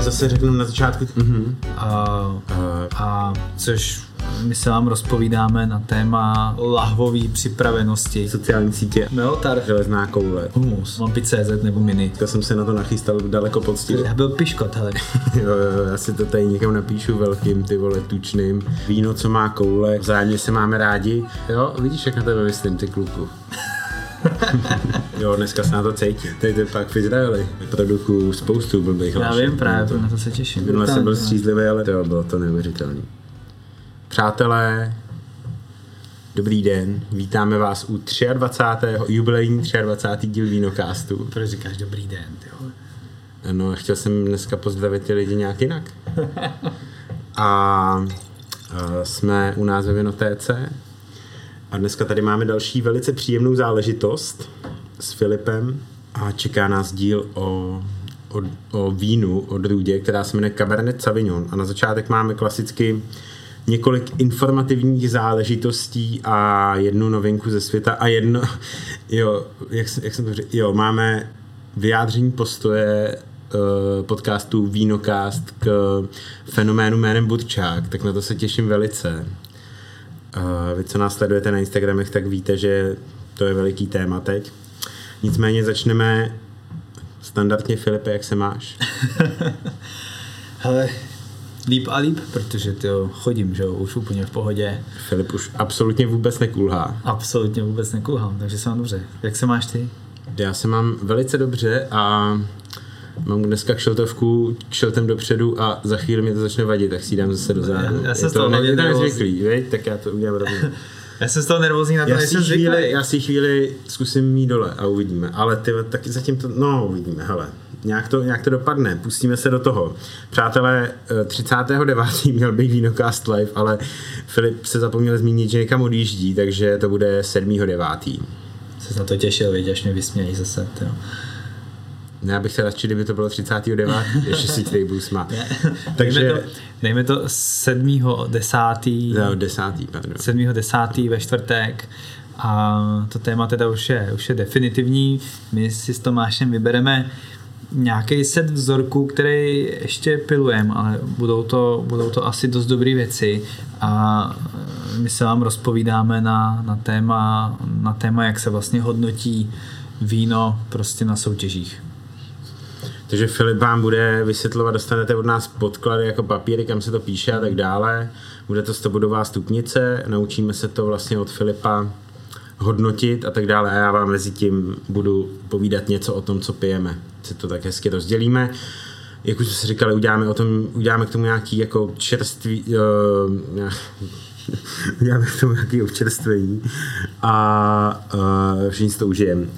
tak zase řeknu na začátku. Mhm. A, A což my se vám rozpovídáme na téma lahvové připravenosti. sociální sítě, Meltar, železná koule. humus, mám CZ nebo mini. To jsem se na to nachystal daleko poctivě. Já byl piškot, hele. Jo, jo, já si to tady někam napíšu velkým, ty vole, tučným. Víno, co má koule, vzájemně se máme rádi. Jo, vidíš, jak na tebe myslím, ty kluku. Jo, dneska se na to. Tady to je pak v Izraeli. Produkuju spoustu blbých Já laší. vím právě, na to se těším. Minule jsem byl Brutální. střízlivý, ale to bylo to neuvěřitelné. Přátelé, dobrý den, vítáme vás u 23. jubilejní 23. díl Vínokástu. Proč říkáš dobrý den, ty vole? No, chtěl jsem dneska pozdravit ty lidi nějak jinak. A, a jsme u nás ve Vinotéce a dneska tady máme další velice příjemnou záležitost s Filipem a čeká nás díl o, o, o vínu, o drůdě, která se jmenuje Cabernet Sauvignon. A na začátek máme klasicky několik informativních záležitostí a jednu novinku ze světa a jedno, jo, jak, jak jsem to řekl, jo, máme vyjádření postoje eh, podcastu Vínokast k fenoménu jménem Budčák, tak na to se těším velice. Uh, vy, co nás sledujete na Instagramech, tak víte, že to je veliký téma teď. Nicméně začneme standardně, Filipe, jak se máš? Hele, líp a líp, protože ty chodím, že jo, už úplně v pohodě. Filip už absolutně vůbec nekulhá. Absolutně vůbec nekulhám, takže jsem dobře. Jak se máš ty? Já se mám velice dobře a mám dneska kšeltovku kšeltem dopředu a za chvíli mi to začne vadit, tak si dám zase do zádu. Já- já jsem je z toho to, ne, hodně je to nervózní. nezvyklý, viď? tak já to udělám rovně. Já jsem z toho nervózní na to, Já si, nejsem chvíli, zvyklý. já si chvíli zkusím mít dole a uvidíme. Ale ty taky zatím to, no uvidíme, hele. Nějak to, nějak to dopadne, pustíme se do toho. Přátelé, eh, 39. měl být Vínokast live, ale Filip se zapomněl zmínit, že někam odjíždí, takže to bude 7.9. Jsem se na to těšil, až mě vysmějí zase. Tyjo. Ne, já bych se radši, kdyby to bylo 39. ještě si tady. Dejme Takže, to, dejme to 7. 10. no, desátý, pardon. 7. 10. ve čtvrtek a to téma teda už je, už je definitivní. My si s Tomášem vybereme nějaký set vzorků, který ještě pilujeme, ale budou to, budou to asi dost dobré věci a my se vám rozpovídáme na, na, téma, na téma, jak se vlastně hodnotí víno prostě na soutěžích. Takže Filip vám bude vysvětlovat, dostanete od nás podklady jako papíry, kam se to píše a tak dále. Bude to stobodová stupnice, naučíme se to vlastně od Filipa hodnotit a tak dále a já vám mezi tím budu povídat něco o tom, co pijeme. Si to tak hezky rozdělíme. Jak už jsme si říkali, uděláme, o tom, uděláme k tomu nějaký jako čerství, uh, nějak, uděláme k tomu nějaký občerstvení a uh, všichni si to užijeme. Uh,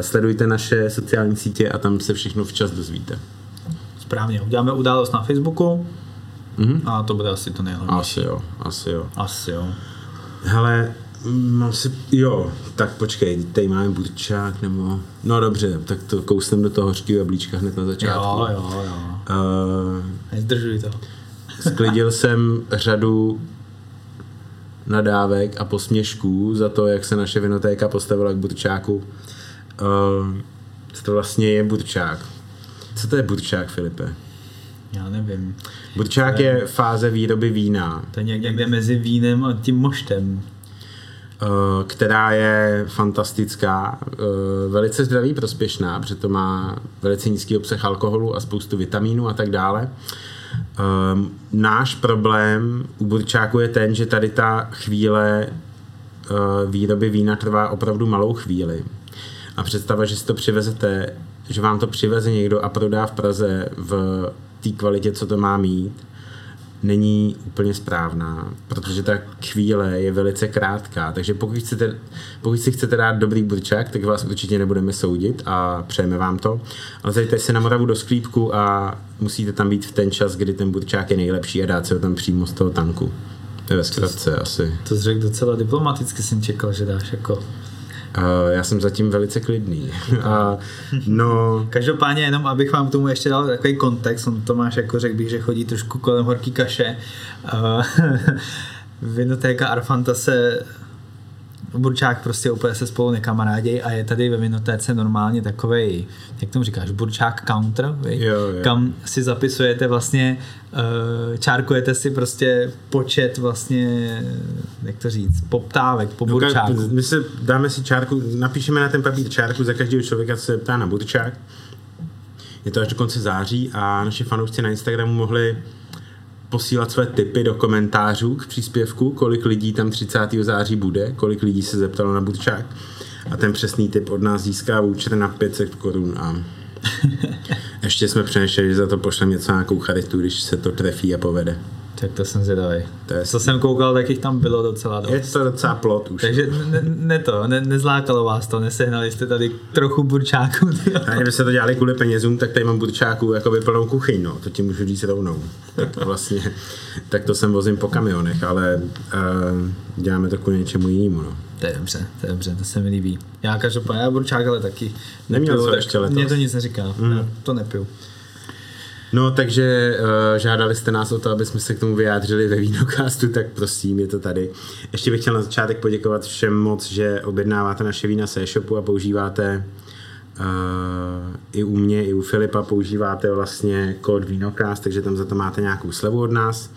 sledujte naše sociální sítě a tam se všechno včas dozvíte. Správně, uděláme událost na Facebooku Mhm. a to bude asi to nejhlavnější. Asi jo, asi jo. Asi jo. Hele, mm, mám si, jo, tak počkej, tady máme burčák, nebo, no dobře, tak to kousnem do toho hořkého jablíčka hned na začátku. Jo, jo, jo. Uh, Nezdržuj to. sklidil jsem řadu nadávek a posměšků za to, jak se naše vinotéka postavila k burčáku. Uh, co to vlastně je burčák? Co to je burčák, Filipe? Já nevím. Burčák je fáze výroby vína, To je nějak někde mezi vínem a tím moštem. eh, která je fantastická, eh, velice zdraví prospěšná, protože to má velice nízký obsah alkoholu a spoustu vitamínů a tak dále. Ehm, Náš problém u burčáku je ten, že tady ta chvíle eh, výroby vína trvá opravdu malou chvíli. A představa, že si to přivezete, že vám to přiveze někdo a prodá v Praze v té kvalitě, co to má mít, není úplně správná, protože ta chvíle je velice krátká, takže pokud, chcete, pokud si chcete dát dobrý burčák, tak vás určitě nebudeme soudit a přejeme vám to, ale zajďte si na Moravu do sklípku a musíte tam být v ten čas, kdy ten burčák je nejlepší a dát se ho tam přímo z toho tanku. Ve zkratce asi. To jsi řekl docela diplomaticky, jsem čekal, že dáš jako... Já jsem zatím velice klidný. A, no, Každopádně jenom, abych vám tomu ještě dal takový kontext, on Tomáš jako řekl bych, že chodí trošku kolem horký kaše. Vinotéka Arfanta se Burčák prostě úplně se spolu nekamarádějí a je tady ve Vinotéce normálně takovej, jak tomu říkáš, Burčák counter, Jo, jo. kam si zapisujete vlastně, uh, čárkujete si prostě počet vlastně, jak to říct, poptávek po Burčáku. My se dáme si čárku, napíšeme na ten papír čárku za každého člověka, co se ptá na burčák. Je to až do konce září a naši fanoušci na Instagramu mohli posílat své tipy do komentářů k příspěvku, kolik lidí tam 30. září bude, kolik lidí se zeptalo na burčák. A ten přesný tip od nás získá voucher na 500 korun a ještě jsme přemýšleli, že za to pošleme něco nějakou charitu, když se to trefí a povede. Tak to jsem zvědavý. To je- Co jsem koukal, tak jich tam bylo docela dost. Je to docela plot už. Takže ne, ne to, ne, nezlákalo vás to, nesehnali jste tady trochu burčáků. A kdyby se to dělali kvůli penězům, tak tady mám burčáků jako plnou kuchyň, no. to ti můžu říct rovnou. Tak vlastně, tak to sem vozím po kamionech, ale uh, děláme to kvůli něčemu jinému. No. To je dobře, to je dobře, to se mi líbí. Já každopádně, já burčák ale taky. Neměl nepiju, tak ještě letos? Mně to nic neříká, mm. já to nepiju. No takže uh, žádali jste nás o to, aby jsme se k tomu vyjádřili ve Vínokastu, tak prosím, je to tady. Ještě bych chtěl na začátek poděkovat všem moc, že objednáváte naše vína se e-shopu a používáte uh, i u mě, i u Filipa používáte vlastně kód Vínokast, takže tam za to máte nějakou slevu od nás.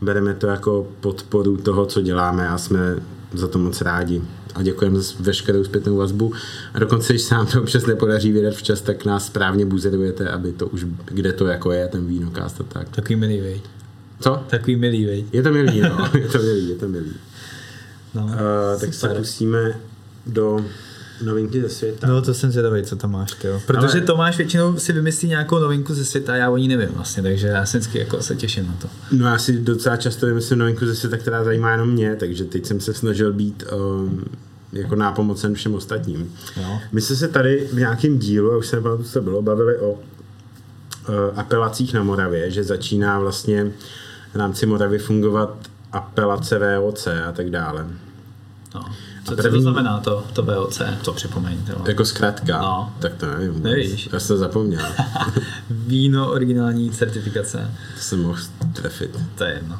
Bereme to jako podporu toho, co děláme a jsme za to moc rádi. A děkujeme za veškerou zpětnou vazbu. A dokonce, když se nám to občas nepodaří vydat včas, tak nás správně buzerujete, aby to už, kde to jako je, ten Vínokast a tak. Takový milý, vej. Co? Takový milý, vej. Je to milý, no. Je to milý, je to milý. No, Uh, tak se pustíme do novinky ze světa. No to jsem zvědavý, co tam máš, tyjo. Protože Ale-. Tomáš většinou si vymyslí nějakou novinku ze světa a já o ní nevím vlastně, takže já se vždycky jako se těším na to. No já si docela často vymyslím novinku ze světa, která zajímá jenom mě, takže teď jsem se snažil být um, jako nápomocen všem ostatním. Jo. My jsme se tady v nějakém dílu, a už se nepamatuju, co to bylo, bavili o uh, apelacích na Moravě, že začíná vlastně v rámci Moravy fungovat apelace VOC a tak dále. No. Co, co první- to znamená to, to VOC? To připomeň. To. Jako zkrátka. No. Tak to nevím. vůbec. Nevíš. Já jsem to zapomněl. Víno originální certifikace. to jsem mohl trefit. To je jedno.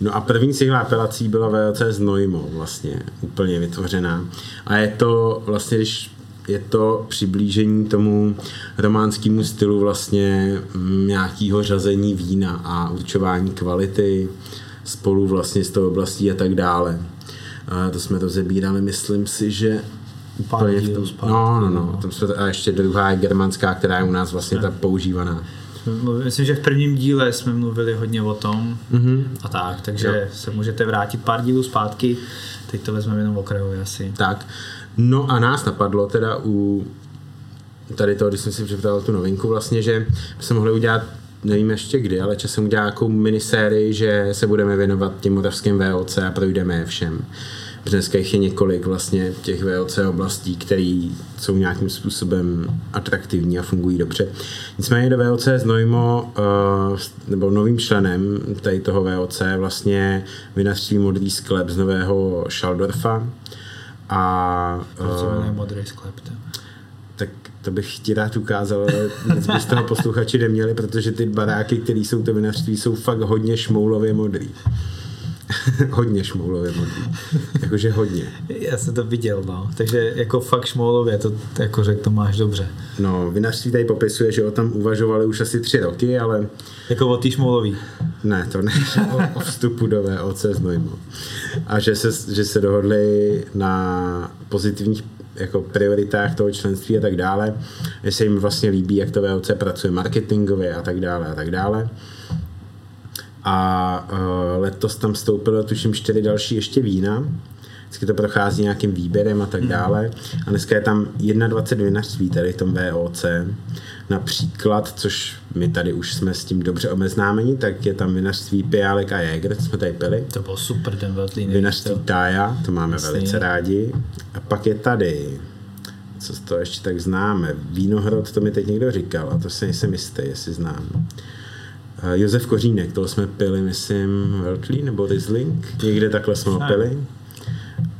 No a první z těch apelací byla VLC z Nojmo vlastně, úplně vytvořená. A je to vlastně, když je to přiblížení tomu románskému stylu vlastně mm, nějakého řazení vína a určování kvality spolu vlastně z toho oblastí a tak dále. A to jsme to zebírali, myslím si, že úplně v tom, no, no, no, no. tam jsme to, a ještě druhá je germanská, která je u nás vlastně ta používaná. Myslím, že v prvním díle jsme mluvili hodně o tom Mhm. a tak, takže Jo. se můžete vrátit pár dílů zpátky. Teď to vezmeme jenom okrajově asi. Tak, no a nás napadlo teda u tady to, když jsem si připravil tu novinku vlastně, že jsme mohli udělat nevím ještě kdy, ale časem udělat nějakou minisérii, že se budeme věnovat těm moravským VOC a projdeme je všem. Dneska jich je několik vlastně těch VOC oblastí, které jsou nějakým způsobem atraktivní a fungují dobře. Nicméně do VOC z Nojmo, uh, nebo novým členem tady toho VOC vlastně vinařství Modrý sklep z Nového Šaldorfa a Proč jmenuje modrý sklep? to? To bych ti rád ukázal, ale nic by z toho posluchači neměli, protože ty baráky, které jsou to vinařství, jsou fakt hodně šmoulově modrý. hodně šmoulově modrý. Jakože hodně. Já jsem to viděl, no. Takže jako fakt šmoulově, to jako řekl to máš dobře. No, vinařství tady popisuje, že o tom uvažovali už asi tři roky, ale Jako o tý šmoulový. ne, to ne, o, o vstupu do VOC z Nojmo. A že se, že se dohodli na pozitivních jako prioritách toho členství a tak dále, se jim vlastně líbí, jak to VOC pracuje marketingově a tak dále a tak dále. A uh, letos tam vstoupilo tuším čtyři další ještě vína. Vždycky to prochází nějakým výběrem a tak dále. A dneska je tam 21 vinařství tady v tom VOC. Například, což my tady už jsme s tím dobře obeznámeni, tak je tam vinařství Piálek a Jäger, co jsme tady pili. To byl super ten Veltlín. Vinařství Tája, to máme Jasně. velice rádi. A pak je tady, co toho ještě tak známe, Vínohrad, to mi teď někdo říkal, a to se nejsem jistý, jestli znám. Eh, Josef Kořínek, toho jsme pili, myslím, Veltlí nebo Riesling, někde takhle jsme ho pili.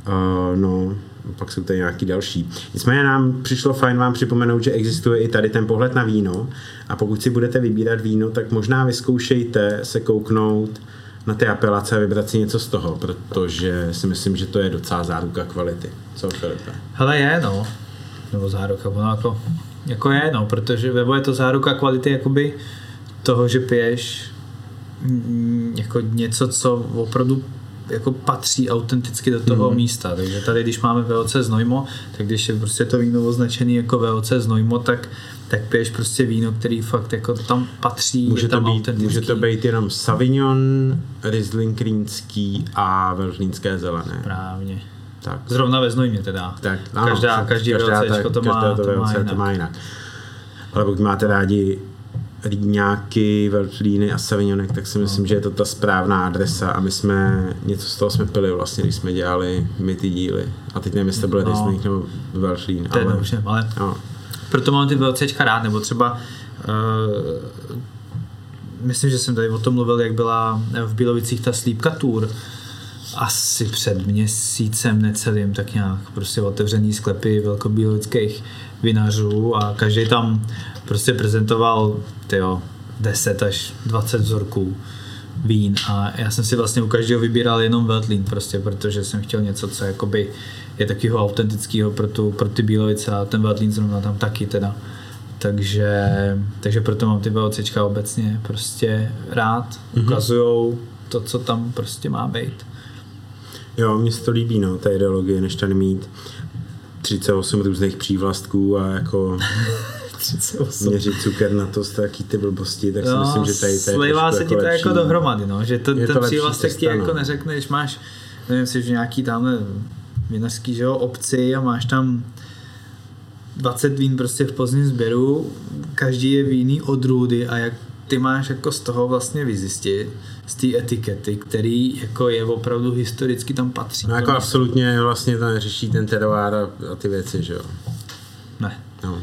Uh, no, pak jsou tady nějaký další. Nicméně nám přišlo fajn vám připomenout, že existuje i tady ten pohled na víno a pokud si budete vybírat víno, tak možná vyzkoušejte se kouknout na ty apelace a vybrat si něco z toho, protože si myslím, že to je docela záruka kvality. Co, Filipe? Hele je, no. Nebo záruka, ono jako, jako je, no, protože nebo je to záruka kvality jakoby toho, že piješ mm, jako něco, co opravdu jako patří autenticky do toho mm. místa. Takže tady, když máme VOC Znojmo, tak když je prostě to víno označený jako VOC Znojmo, tak tak piješ prostě víno, který fakt jako tam patří, může tam to být, Může to být jenom Savignon, Riesling Rýnský a Veltlínské zelené. Správně. Tak. Zrovna ve Znojmě teda. Tak, ano, každá, každý každá, VLCčko to, má, to, to, má jinak. to má jinak. Ale pokud máte rádi rýňáky, veltlíny a savignonek, tak si myslím, no. že je to ta správná adresa a my jsme, něco z toho jsme pili vlastně, když jsme dělali my ty díly. A teď nevím, jestli to byl no. Riesling nebo veltlín. To ale, je ale no. proto mám ty velcečka rád, nebo třeba uh, myslím, že jsem tady o tom mluvil, jak byla v Bílovicích ta slípka tour, asi před měsícem necelým tak nějak prostě otevřený sklepy velkobílovických vinařů a každý tam prostě prezentoval tyjo, 10 až 20 vzorků vín a já jsem si vlastně u každého vybíral jenom Veltlín prostě, protože jsem chtěl něco, co jakoby je takového autentického pro, tu, pro ty Bílovice a ten Veltlín zrovna tam taky teda. Takže, takže proto mám ty VOCčka obecně prostě rád. Mm-hmm. Ukazujou to, co tam prostě má být. Jo, mně se to líbí, no, ta ideologie, než tady mít 38 různých přívlastků a jako 38. měřit cukr na to, taky ty blbosti, tak si no, myslím, že tady, tady Slejvá se jako ti to jako dohromady, no, že to, ten to přívlastek ti jako no. neřekne, když máš, nevím, si, že nějaký tamhle vinařský, že jo, obci a máš tam 20 vín prostě v pozdním sběru, každý je víný odrůdy a jak ty máš jako z toho vlastně vyzjistit, z té etikety, který jako je opravdu historicky tam patří. No jako absolutně vlastně to neřeší ten teroár a, a ty věci, že jo? Ne. No.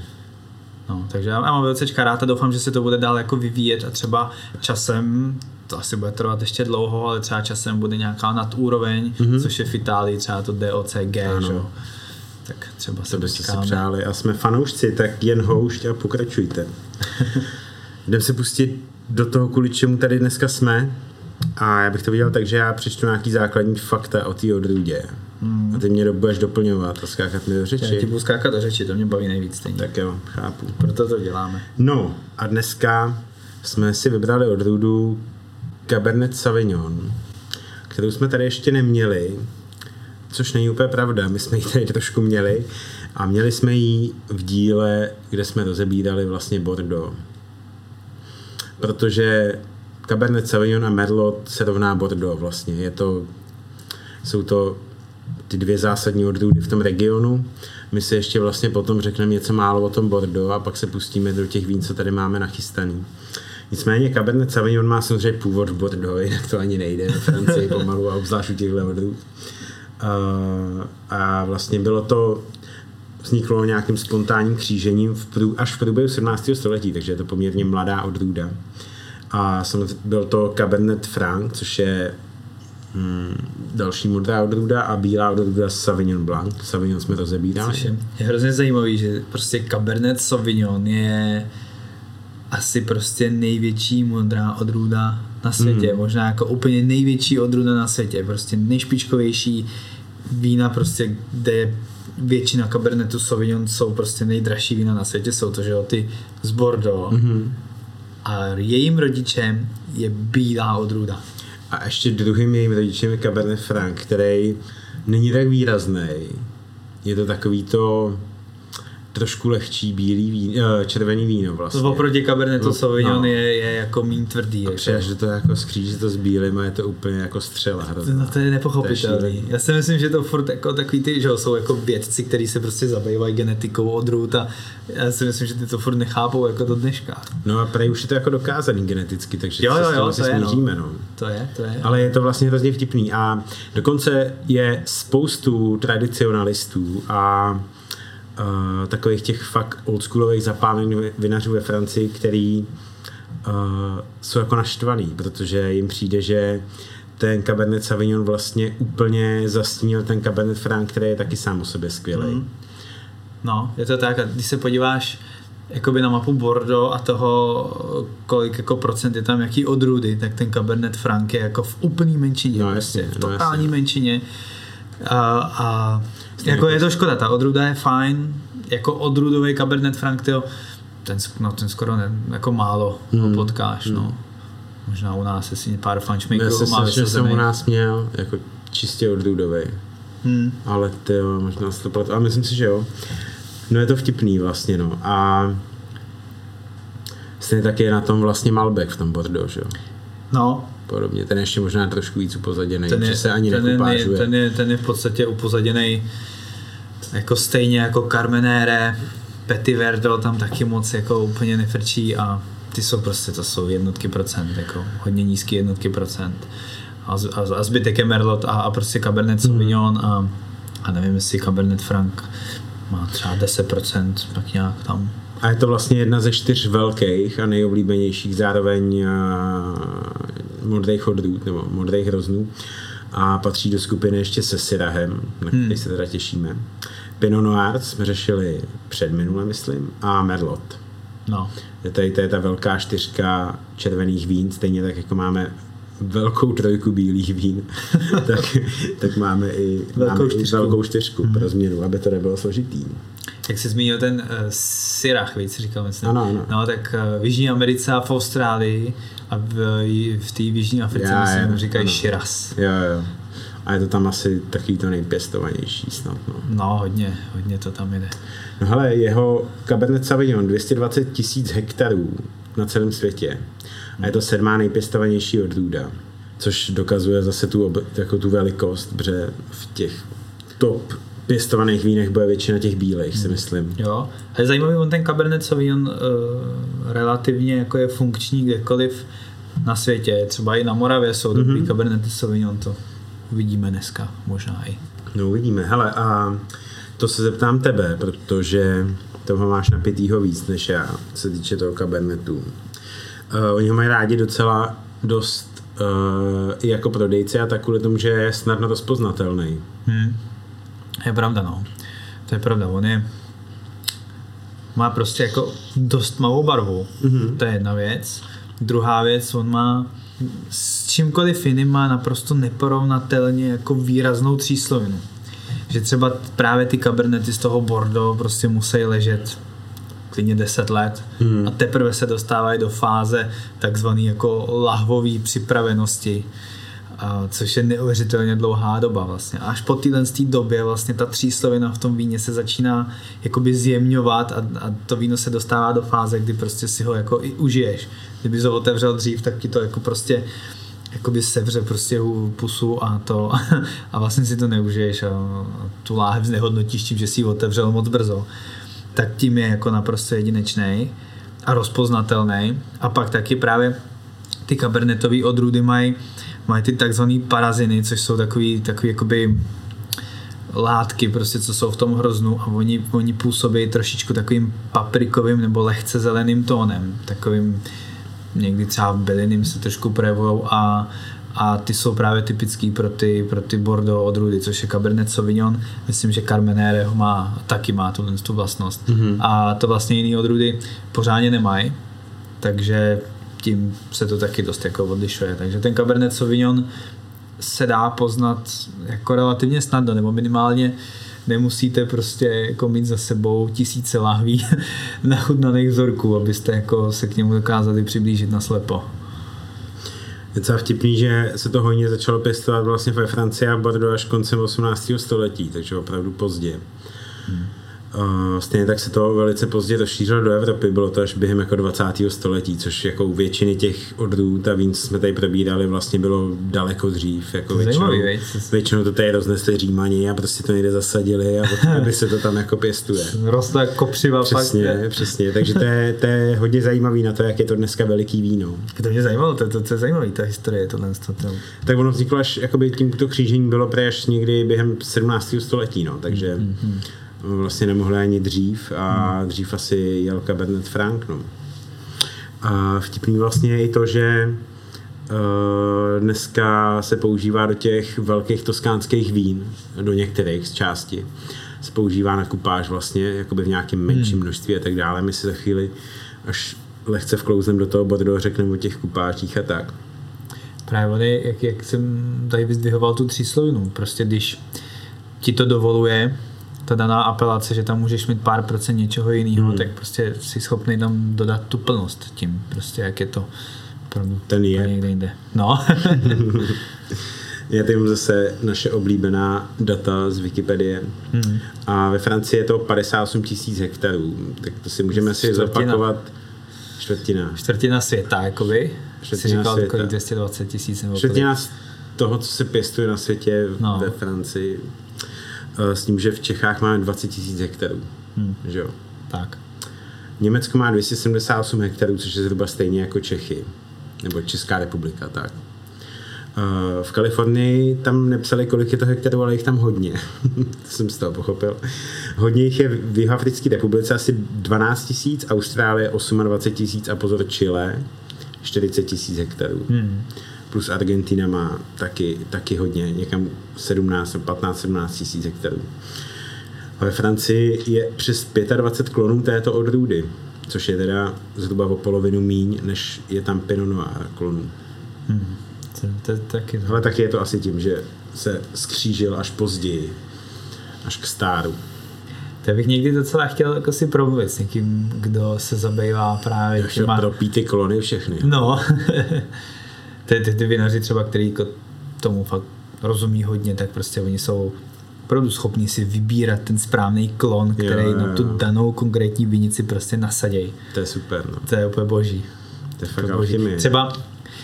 No, takže já mám VCčka rád a doufám, že se to bude dál jako vyvíjet a třeba časem, to asi bude trvat ještě dlouho, ale třeba časem bude nějaká nadúroveň, mm-hmm. což je v Itálii třeba to DOCG, ano. že? Tak třeba se to byste si přáli a jsme fanoušci, tak jen houšť a pokračujte. Jdeme se pustit do toho, kvůli čemu tady dneska jsme. A já bych to viděl tak, že já přečtu nějaký základní fakta o té odrůdě. Hmm. A ty mě budeš doplňovat a skákat mi do řeči. Já ti budu skákat do řeči, to mě baví nejvíc stejně. Tak jo, chápu. Proto to děláme. No a dneska jsme si vybrali odrůdu Cabernet Sauvignon, kterou jsme tady ještě neměli, což není úplně pravda, my jsme ji tady trošku měli a měli jsme ji v díle, kde jsme rozebírali vlastně Bordeaux protože Cabernet Sauvignon a Merlot se rovná Bordeaux vlastně. Je to, jsou to ty dvě zásadní odrůdy v tom regionu. My si ještě vlastně potom řekneme něco málo o tom Bordeaux a pak se pustíme do těch vín, co tady máme nachystaný. Nicméně Cabernet Sauvignon má samozřejmě původ v Bordeaux, jinak to ani nejde na Francii pomalu a obzvlášť u těchto odrůd. A vlastně bylo to vzniklo nějakým spontánním křížením v prů, až v průběhu 17. století, takže je to poměrně mladá odrůda. A samozřejmě byl to Cabernet Franc, což je hmm, další modrá odrůda a bílá odrůda Sauvignon Blanc. Sauvignon jsme rozebírali. Je, je hrozně zajímavý, že prostě Cabernet Sauvignon je asi prostě největší modrá odrůda na světě. Mm. Možná jako úplně největší odrůda na světě. Prostě nejšpičkovější vína prostě, kde je většina Cabernetu Sauvignon jsou prostě nejdražší vína na světě, jsou to, že jo, ty z Bordeaux. Mm-hmm. A jejím rodičem je bílá odrůda. A ještě druhým jejím rodičem je Cabernet Franc, který není tak výrazný. Je to takový to trošku lehčí bílý vín, eh, červený víno vlastně. To oproti Cabernetu no, Sauvignon no. je, je jako mín tvrdý. A jako. že to jako skříží to s bílým a je to úplně jako střela hrozná. No to je nepochopitelné. Já si myslím, že to furt jako takový ty, že jsou jako vědci, kteří se prostě zabývají genetikou odrůd a já si myslím, že ty to furt nechápou jako do dneška. No a prej už je to jako dokázaný geneticky, takže jo, jo, jo, to je, no. no. To je, to je. Ale je to vlastně hrozně vtipný a dokonce je spoustu tradicionalistů a uh, takových těch fakt oldschoolových zapálených vinařů ve Francii, který uh, jsou jako naštvaný, protože jim přijde, že ten Cabernet Sauvignon vlastně úplně zastínil ten Cabernet Franc, který je taky sám o sobě skvělý. Mm. No, je to tak. A když se podíváš jakoby na mapu Bordeaux a toho, kolik jako procent je tam jaký odrůdy, tak ten Cabernet Franc je jako v úplný menšině, No, prostě, jasně, v no, totální jasně. menšině. A, a jako je to škoda, ta odrůda je fajn, jako odrůdový Cabernet Franc, tyjo, ten, no, ten skoro ne, jako málo Hmm. ho potkáš, no. Možná u nás asi pár se má strašně jsem vysazený. u nás měl jako čistě odrůdový. Hmm. Ale ty jo, možná 100%, ale myslím si, že jo. No je to vtipný vlastně, no. A stejně tak je na tom vlastně Malbec v tom Bordeaux, že jo. No, Podobně, ten je ještě možná trošku víc upozaděný, ten je, se ani ten, je, ten, je, ten je v podstatě upozaděný jako stejně jako Carmenere, Petit Verdot tam taky moc jako úplně nefrčí a ty jsou prostě, to jsou jednotky procent, jako hodně nízké jednotky procent. A, z- a, a zbytek je Merlot a, a prostě Cabernet Sauvignon a, a nevím, jestli Cabernet Franc má třeba 10%, tak nějak tam. A je to vlastně jedna ze čtyř velkých a nejoblíbenějších zároveň uh, modrých odrůd, nebo modrých roznů. A patří do skupiny ještě se Syrahem, na který Hmm. se teda těšíme. Pinot Noir jsme řešili před minule, myslím, a Merlot. No, Je tady to je ta velká čtyřka červených vín, stejně tak jako máme velkou trojku bílých vín, tak, tak máme i Velkou máme i čtyřku. velkou čtyřku pro změnu, aby to nebylo složitý. Jak jsi zmínil ten uh, Syrah, víc říkal, myslím. Ano, ano. No, tak uh, v Jižní Americe a v Austrálii a v, v té Jižní Africe, Já, myslím, já, říkají ano. Shiraz. Jo, jo. A je to tam asi takový to nejpěstovanější snad. No. No, hodně, hodně to tam jde. no hele, jeho Cabernet Sauvignon 220 tisíc hektarů na celém světě. A je to sedmá nejpěstovanější odrůda. Což dokazuje zase tu, ob, jako tu velikost, protože v těch top pěstovaných vínech bude většina těch bílejch, si myslím. Jo, a je zajímavý, on ten Cabernet Sauvignon uh, relativně jako je funkční kdekoliv na světě, třeba i na Moravě jsou dobrý Mhm. mm-hmm. Cabernet Sauvignon, to uvidíme dneska, možná i. No uvidíme. Hele, a to se zeptám tebe, protože toho máš napitýho víc než já, co se týče toho kabernetu. Uh, oni ho mají rádi docela dost uh, i jako prodejci a tak kvůli tomu, že je snadno rozpoznatelný. Hmm. Je pravda, no. To je pravda, on je má prostě jako dost tmavou barvu, mm-hmm. to je jedna věc. Druhá věc, on má s čímkoliv jiným má naprosto neporovnatelně jako výraznou tříslovinu. Že třeba právě ty kabernety z toho Bordeaux prostě musí ležet klidně 10 let hmm. a teprve se dostávají do fáze takzvané jako lahvové připravenosti, což je neuvěřitelně dlouhá doba vlastně. Až po téhle té době vlastně ta tříslovina v tom víně se začíná jakoby zjemňovat a, a to víno se dostává do fáze, kdy prostě si ho jako i užiješ. Kdyby ho otevřel dřív, tak ti to jako prostě jakoby sevře prostě pusu a to a vlastně si to neužiješ a, a tu láhev znehodnotíš tím, že si ji otevřel moc brzo tak tím je jako naprosto jedinečný a rozpoznatelný. A pak taky právě ty kabernetové odrůdy mají mají ty takzvané paraziny, což jsou takový, takový jakoby látky, prostě, co jsou v tom hroznu a oni, oni působí trošičku takovým paprikovým nebo lehce zeleným tónem, takovým někdy třeba bylinným se trošku projevují a, a ty jsou právě typický pro ty, pro ty Bordeaux odrůdy, což je Cabernet Sauvignon. Myslím, že Carmenere ho má, taky má tu, tu vlastnost. Mm-hmm. A to vlastně jiný odrůdy pořádně nemají, takže tím se to taky dost jako odlišuje. Takže ten Cabernet Sauvignon se dá poznat jako relativně snadno, nebo minimálně nemusíte prostě jako mít za sebou tisíce lahví nachutnaných vzorků, abyste jako se k němu dokázali přiblížit na slepo. Je docela vtipný, že se to hojně začalo pěstovat vlastně ve Francii a Bordeaux až koncem 18. století, takže opravdu pozdě. Hmm. Stejně tak se to velice pozdě rozšířilo do Evropy, bylo to až během jako 20. století, což jako u většiny těch odrůd a vín, co jsme tady probírali, vlastně bylo daleko dřív. Jako většinou, většinou to tady roznesli římani a prostě to někde zasadili a od by se to tam jako pěstuje. Roste jak kopřiva Přesně, fakt. přesně, takže to je, to je hodně zajímavý na to, jak je to dneska veliký víno. To mě zajímalo, to, to, to je zajímavý, ta historie, tohle. To, to. Tak ono vzniklo až, jakoby tímto křížení bylo až někdy během 17. století, no, takže mm-hmm. Vlastně nemohli ani dřív a mm. dřív asi jel Cabernet Franc, no. A vtipný vlastně je i to, že uh, dneska se používá do těch velkých toskánských vín, do některých z části, se používá na kupáž vlastně jakoby v nějakém menším množství a tak dále. My si za chvíli až lehce vklouznem do toho bodu řekneme o těch kupáčích a tak. Právě ony, jak, jak jsem tady vyzdvihoval tu tříslovinu, prostě když ti to dovoluje, ta daná apelace, že tam můžeš mít pár procent něčeho jiného, hmm. tak prostě jsi schopný tam dodat tu plnost tím, prostě jak je to opravdu Ten je. někde jinde. No, Já tady mám zase naše oblíbená data z Wikipedie. Hmm. A ve Francii je to 58 tisíc hektarů. Tak to si můžeme si zopakovat. Čtvrtina. čtvrtina světa, jakoby. Jsi Čtvrtina říkal, světa. kolik 220 tisíc nebo. Čtvrtina z toho, co se pěstuje na světě no. ve Francii. Eh, S tím, že v Čechách máme 20 tisíc hektarů. Hmm. Že jo? Tak. Německo má 278 hektarů, což je zhruba stejně jako Čechy. Nebo Česká republika, tak. Eh, V Kalifornii tam nepsali, kolik je to hektarů, ale jich tam hodně. to jsem z toho pochopil. Hodně jich je v Jihoafrické republice asi 12 tisíc, Austrálie 28 tisíc a pozor Chile 40 tisíc hektarů. Hmm. Plus Argentina má taky, taky hodně, někam 17, 15, 17 tisíc hektarů. A ve Francii je přes 25 klonů této odrůdy, což je teda zhruba o polovinu míň, než je tam Pinot Noir klonů. Hmm. To, to, taky. Ale taky je to asi tím, že se skřížil až později, až k stáru. To bych někdy docela chtěl jako si promluvit s někým, kdo se zabývá právě Jak těma... propí ty klony všechny. No, ty, ty, ty vinaři třeba, který tomu fakt rozumí hodně, tak prostě oni jsou opravdu schopní si vybírat ten správný klon, který Jo, jo, na tu jo. danou konkrétní vinici prostě nasadějí. To je super, no. To je úplně boží. To je fakt To boží. alchymie. Třeba,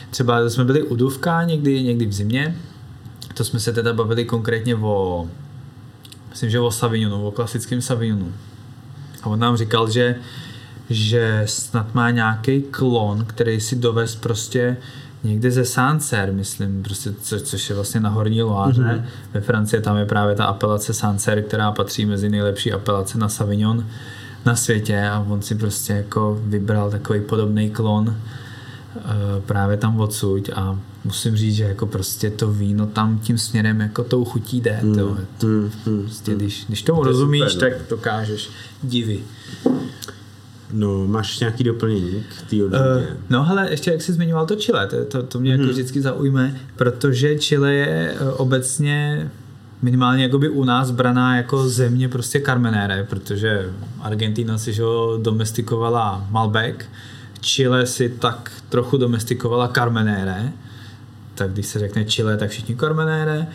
třeba jsme byli u Duvka někdy, někdy v zimě, to jsme se teda bavili konkrétně o, myslím, že o Savignonu, o klasickém Savignonu. A on nám říkal, že, že snad má nějaký klon, který si dovez prostě někde ze Sancerre, myslím, prostě, co, což je vlastně na Horní Loáře. Mm-hmm. Ve Francii tam je právě ta apelace Sancerre, která patří mezi nejlepší apelace na Savignon na světě a on si prostě jako vybral takový podobný klon eh, právě tam odsud a musím říct, že jako prostě to víno tam tím směrem jako tou chutí jde. Mm. To, Hmm, hmm. prostě, když, když tomu To rozumíš, super, no. tak dokážeš divy. No, máš nějaký doplnění k té Uh, no hele, ještě jak jsi zmiňoval to Chile, to, to, to mě jako vždycky zaujme, protože Chile je eh, obecně minimálně jakoby u nás braná jako země prostě Carmenere, protože Argentina si že domestikovala Malbec, Chile si tak trochu domestikovala Carmenere, tak když se řekne Chile, tak všichni Carmenere,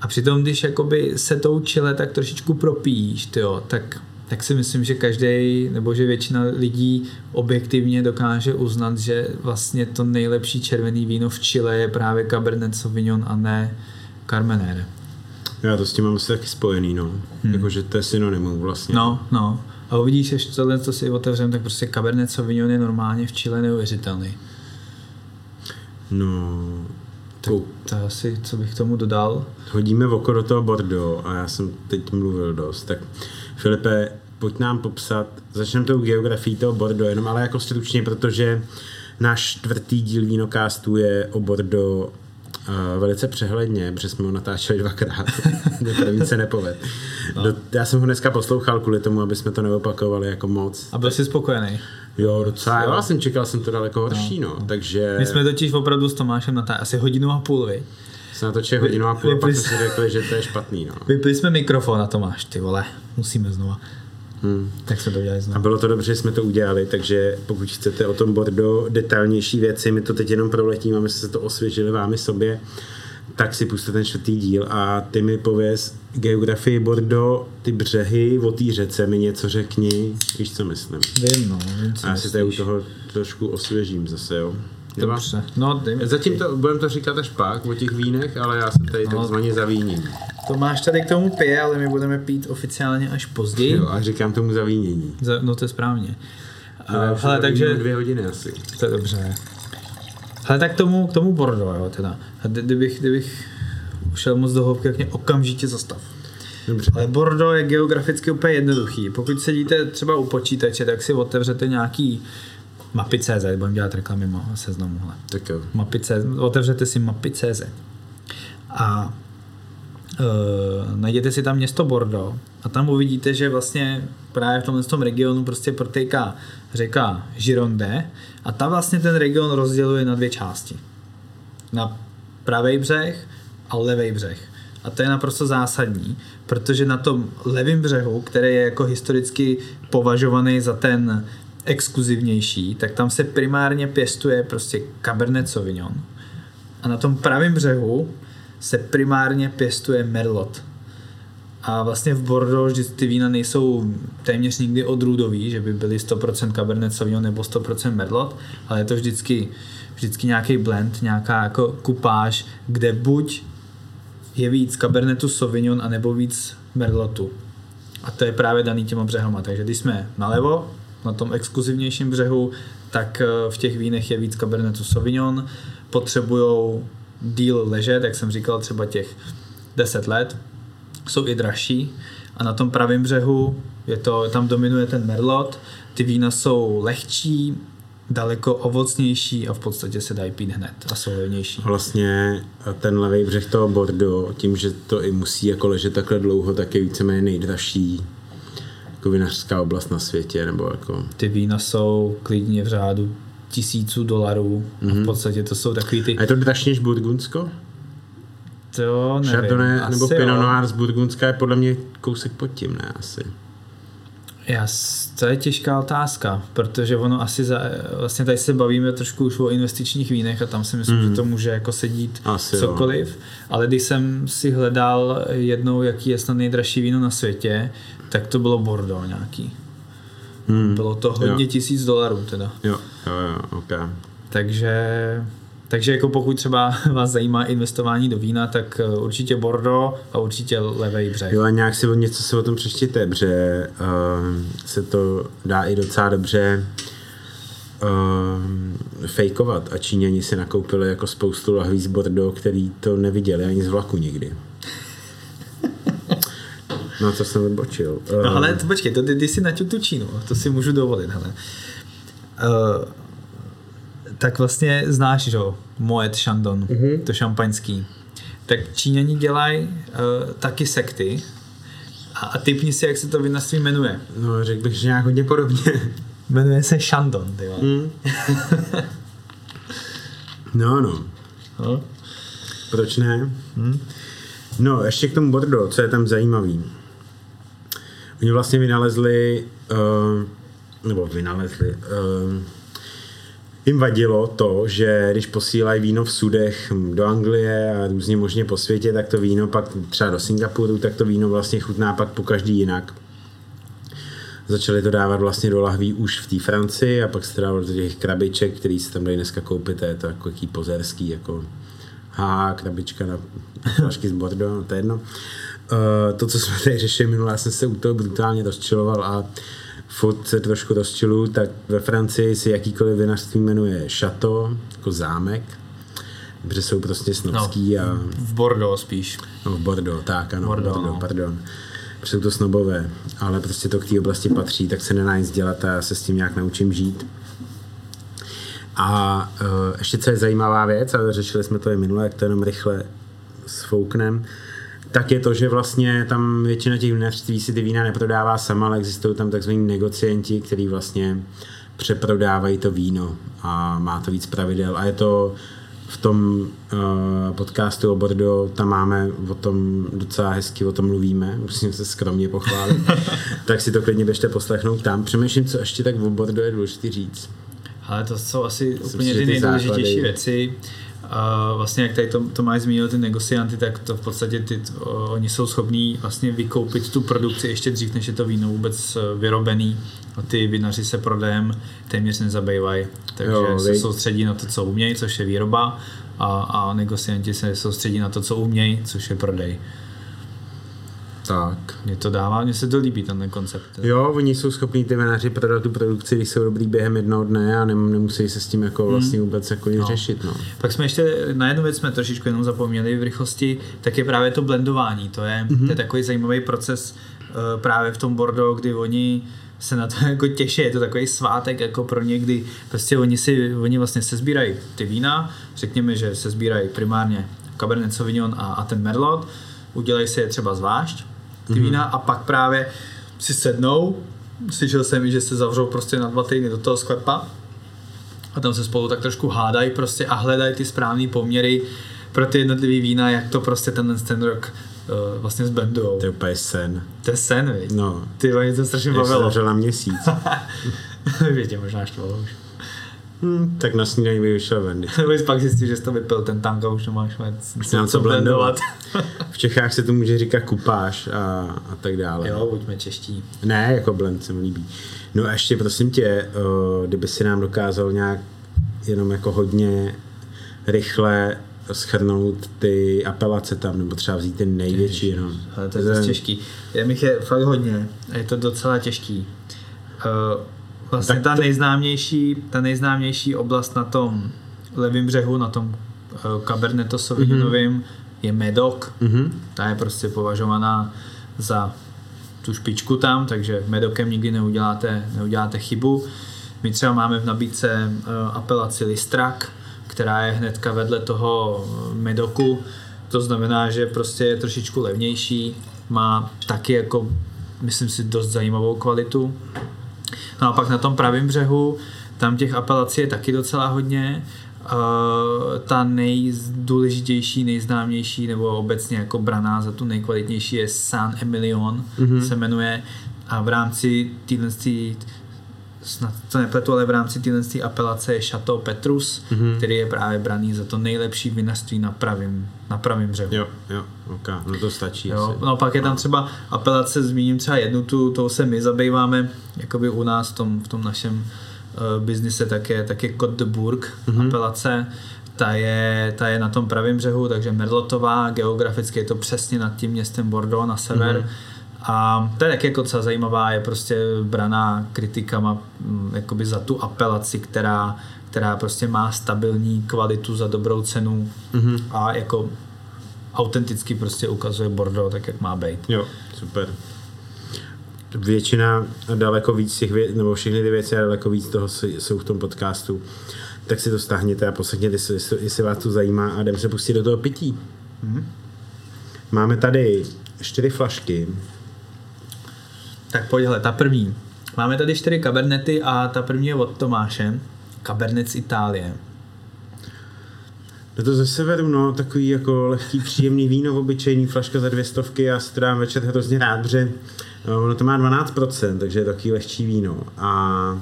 a přitom, když jakoby se tou Chile tak trošičku propíš, tyjo, tak, tak si myslím, že každý nebo že většina lidí objektivně dokáže uznat, že vlastně to nejlepší červený víno v Chile je právě Cabernet Sauvignon a ne Carmenere. Já to s tím mám asi taky spojený, no. Hmm. Jakože to je synonymum vlastně. No, no. A uvidíš, až tohle to si otevřem, tak prostě Cabernet Sauvignon je normálně v Chile neuvěřitelný. No, Tak to je asi, co bych k tomu dodal. hodíme oko do toho Bordeaux a já jsem teď mluvil dost. Tak Filipe, pojď nám popsat, začneme tou geografií toho Bordeaux, jenom ale jako stručně, protože náš čtvrtý díl vínokástu je o Bordeaux Uh, velice přehledně, protože jsme ho natáčeli dvakrát. První se nepoved. No. Do, já jsem ho dneska poslouchal kvůli tomu, aby jsme to neopakovali jako moc. A byl jsi spokojený. Jo, docela. Jo, já jsem čekal, jsem to daleko horší, no. no. Takže My jsme totiž opravdu s Tomášem natáčeli asi hodinu a půl, vy. Jsem natočil hodinu a půl a pak vypli- jsme si řekli, že to je špatný, no. Vypli jsme mikrofon a Tomáš, ty vole, musíme znova. Hmm. Tak jsme to udělali A znova. bylo to dobře, že jsme to udělali, takže pokud chcete o tom Bordeaux detailnější věci, my to teď jenom proletíme, my jsme se to osvěžili vámi sobě, tak si puste ten čtvrtý díl a ty mi pověz geografii Bordeaux, ty břehy o té řece mi něco řekni, víš, co myslím. Vím, no. Vím, co A já si tady u toho trošku osvěžím zase, jo. Dobře. No, dej mi Zatím to, budeme to říkat až pak o těch vínech, ale já se tady No. takzvaně zavíním. Tomáš tady k tomu pije, ale my budeme pít oficiálně až později. Jo, a říkám tomu zavínění. Za- No to je správně. Ale Uh, už hele, to takže... dvě hodiny asi. To je dobře. Hele, tak tomu, k tomu Bordeaux, jo, teda. Kdybych, kdybych šel moc do hloubky, tak mě okamžitě zastav. Dobře. Ale Bordeaux je geograficky úplně jednoduchý. Pokud sedíte třeba u počítače, tak si otevřete nějaký mapy.cz, budeme dělat reklamy ma- seznamu. Hele. Tak jo. Mapy.cz, otevřete si mapy.cz a Uh, najděte si tam město Bordeaux a tam uvidíte, že vlastně právě v tomhle tom regionu prostě protéká řeka Gironde a tam vlastně ten region rozděluje na dvě části. Na pravý břeh a levý břeh. A to je naprosto zásadní, protože na tom levém břehu, který je jako historicky považovaný za ten exkluzivnější, tak tam se primárně pěstuje prostě Cabernet Sauvignon. A na tom pravém břehu se primárně pěstuje Merlot. A vlastně v Bordeaux že ty vína nejsou téměř nikdy odrůdový, že by byly 100% Cabernet Sauvignon nebo 100% Merlot, ale je to vždycky, vždycky nějaký blend, nějaká jako kupáž, kde buď je víc Cabernetu Sauvignon a nebo víc Merlotu. A to je právě daný těma břehama. Takže když jsme nalevo, na tom exkluzivnějším břehu, tak eh, v těch vínech je víc Cabernetu Sauvignon. Potřebují díl ležet, jak jsem říkal, třeba těch 10 let. Jsou i dražší. A na tom pravém břehu je to, tam dominuje ten Merlot. Ty vína jsou lehčí, daleko ovocnější a v podstatě se dají pít hned a jsou levnější. Vlastně ten levý břeh toho Bordeaux, tím, že to i musí jako ležet takhle dlouho, tak je víceméně nejdražší jako vinařská oblast na světě, nebo jako... Ty vína jsou klidně v řádu tisíců dolarů mm-hmm. a v mhm. podstatě to jsou takový ty... A je to dražší než Burgundsko? To nevím. Chardonnay nebo Pinot Noir z Burgundska je podle mě kousek pod tím, ne asi. Já, to je těžká otázka, protože ono asi za, vlastně tady se bavíme trošku už o investičních vínech a tam si myslím, mm. že to může jako sedít asi cokoliv, jo. ale když jsem si hledal jednou, jaký je snad nejdražší víno na světě, tak to bylo Bordeaux nějaký. Mm. Bylo to hodně jo. tisíc dolarů teda. Jo, jo, jo, ok. Takže takže jako pokud třeba vás zajímá investování do vína, tak eh, určitě Bordeaux a určitě levý břeh. Jo a nějak si o něco se o tom přečtěte, protože uh, se to dá i docela dobře uh, fejkovat a Číňani si nakoupili jako spoustu lahví z Bordeaux, který to neviděli ani z vlaku nikdy. No to jsem odbočil. Uh, no ale to, počkej, to ty, ty si naťuk tu Čínu, to si můžu dovolit, hele. Uh, tak vlastně znáš, že Moet Chandon, mm-hmm. to šampaňský. Tak Číňani dělají uh, taky sekty a, a typni si, jak se to vinařství jmenuje. No, řekl bych, že nějak hodně podobně. Jmenuje se Chandon, ty mm. No, no. no. Proč ne? Mm. No, ještě k tomu Bordeaux, co je tam zajímavý. Oni vlastně vynalezli, uh, nebo vynalezli, uh, jim vadilo to, že když posílají víno v sudech do Anglie a různě možně po světě, tak to víno pak třeba do Singapuru, tak to víno vlastně chutná pak po každý jinak. Začali to dávat vlastně do lahví už v té Francii a pak se to do těch krabiček, který se tam dají dneska koupit, to je to jako jaký pozerský, jako ha, krabička na flašky z Bordeaux, no to je jedno. Uh, to, co jsme tady řešili minule, já jsem se u toho brutálně rozčiloval a furt se trošku rozčilu, tak ve Francii si jakýkoliv vinařství jmenuje Chateau, jako zámek, protože jsou prostě snobský no, a... v Bordeaux spíš. No, v Bordeaux, tak ano, Bordeaux, Bordeaux no. pardon. Jsou to snobové, ale prostě to k té oblasti patří, tak se nedá nic dělat a já se s tím nějak naučím žít. A uh, ještě co je zajímavá věc, ale řešili jsme to i minule, jak to jenom rychle sfouknem, tak je to, že vlastně tam většina těch vinařství si ty vína neprodává sama, ale existují tam takzvaní negocianti, kteří vlastně přeprodávají to víno a má to víc pravidel a je to v tom uh, podcastu o Bordeaux, tam máme o tom docela hezky, o tom mluvíme, musím se skromně pochválit, tak si to klidně běžte poslechnout tam. Přemýšlím, co ještě tak o Bordeaux je důležité říct. Ale to jsou asi Myslím, úplně ty nejdůležitější věci. A vlastně jak tady to, to máš zmínil ty negocianty, tak to v podstatě ty, oni jsou schopní vlastně vykoupit tu produkci ještě dřív, než je to víno vůbec e, vyrobený a ty vinaři se prodejem téměř nezabývají. Takže jo, se soustředí na to, co umějí, což je výroba a, a negocianti se soustředí na to, co umějí, což je prodej. Tak. Mě to dává, mně se to líbí, ten koncept. Jo, oni jsou schopní ty vinaři prodat tu produkci, když jsou dobrý během jednoho dne a nemusí se s tím jako hmm. vlastně vůbec jako no. řešit. No. Pak jsme ještě, na jednu věc jsme trošičku jenom zapomněli v rychlosti, tak je právě to blendování. To je, mm-hmm. to je takový zajímavý proces uh, právě v tom Bordeaux, kdy oni se na to jako těší, je to takový svátek jako pro ně, kdy prostě oni si, oni vlastně se sbírají ty vína, řekněme, že se sbírají primárně Cabernet Sauvignon a, a ten Merlot, udělají si je třeba zvlášť, ty vína, a pak právě si sednou, slyšel jsem i, že se zavřou prostě na dva týdny do toho sklepa a tam se spolu tak trošku hádají prostě a hledají ty správné poměry pro ty jednotlivé vína, jak to prostě ten, ten rok uh, vlastně zbendujou. To je úplně sen. To je sen, viď? No, Ty mě to strašně bavilo. zavřel na měsíc. Větě možná štvalo už. Hm, tak na snídaní by vyšel ven. Nebo pak zjistil, že jsi to vypil ten tank a už nemáš nic, Nemám co blendovat. V Čechách se to může říkat kupáž a, a tak dále. jo, buďme čeští. Ne, jako blend se mi líbí. No a ještě prosím tě, o, kdyby si nám dokázal nějak jenom jako hodně rychle schrnout ty apelace tam, nebo třeba vzít ten největší jenom. Ale to je dost těžký. Je mi je fakt hodně a je to docela těžký. Uh, vlastně Tak ta to- nejznámější, ta nejznámější oblast na tom levém břehu, na tom uh, Caberneto Sauvignonnovým Mhm. je Medoc. Mhm. Ta je prostě považovaná za tu špičku tam, takže Medokem nikdy neuděláte, neuděláte chybu. My třeba máme v nabídce uh, apelaci Listrak, která je hnedka vedle toho eh, Medoku. To znamená, že prostě je trošičku levnější, má taky jako, myslím si, dost zajímavou kvalitu. No a pak na tom pravém břehu, tam těch apelací je taky docela hodně. Uh, ta nejdůležitější, nejznámější nebo obecně jako braná za tu nejkvalitnější je San Emilion, mm-hmm. se jmenuje a v rámci téhle snad to nepletu, ale v rámci téhle apelace je Chateau Petrus, mm-hmm. který je právě braný za to nejlepší vinařství na pravém na pravým břehu. Jo, jo, ok, no to stačí. Jo, asi. no pak je tam třeba apelace, zmíním třeba jednu, tu, tou se my zabýváme, jakoby u nás v tom, v tom našem uh, biznise, tak je, tak je Côte de Bourg mm-hmm. apelace, ta je, ta je na tom pravém břehu, takže Merlotová, geograficky je to přesně nad tím městem Bordeaux na sever. Mm-hmm. A to je taky jako docela zajímavá, je prostě braná kritikama mm, jakoby za tu apelaci, která, která prostě má stabilní kvalitu za dobrou cenu mm-hmm. a jako autenticky prostě ukazuje Bordeaux tak, jak má být. Jo, super. Většina, daleko víc těch věcí, nebo všechny ty věci a daleko víc toho jsou v tom podcastu. Tak si to stáhněte a poslechněte si, jestli- jestli vás to zajímá a jdeme se pustit do toho pití. Máme tady čtyři flašky. Tak pojď, hele, ta první. Máme tady čtyři kabernety a ta první je od Tomáše. Kabernet z Itálie. No to ze severu, no, takový jako lehký, příjemný víno, obyčejný flaška za dvě stovky, já si to dám večer hrozně rád, protože no, ono to má 12%, takže je takový lehčí víno. A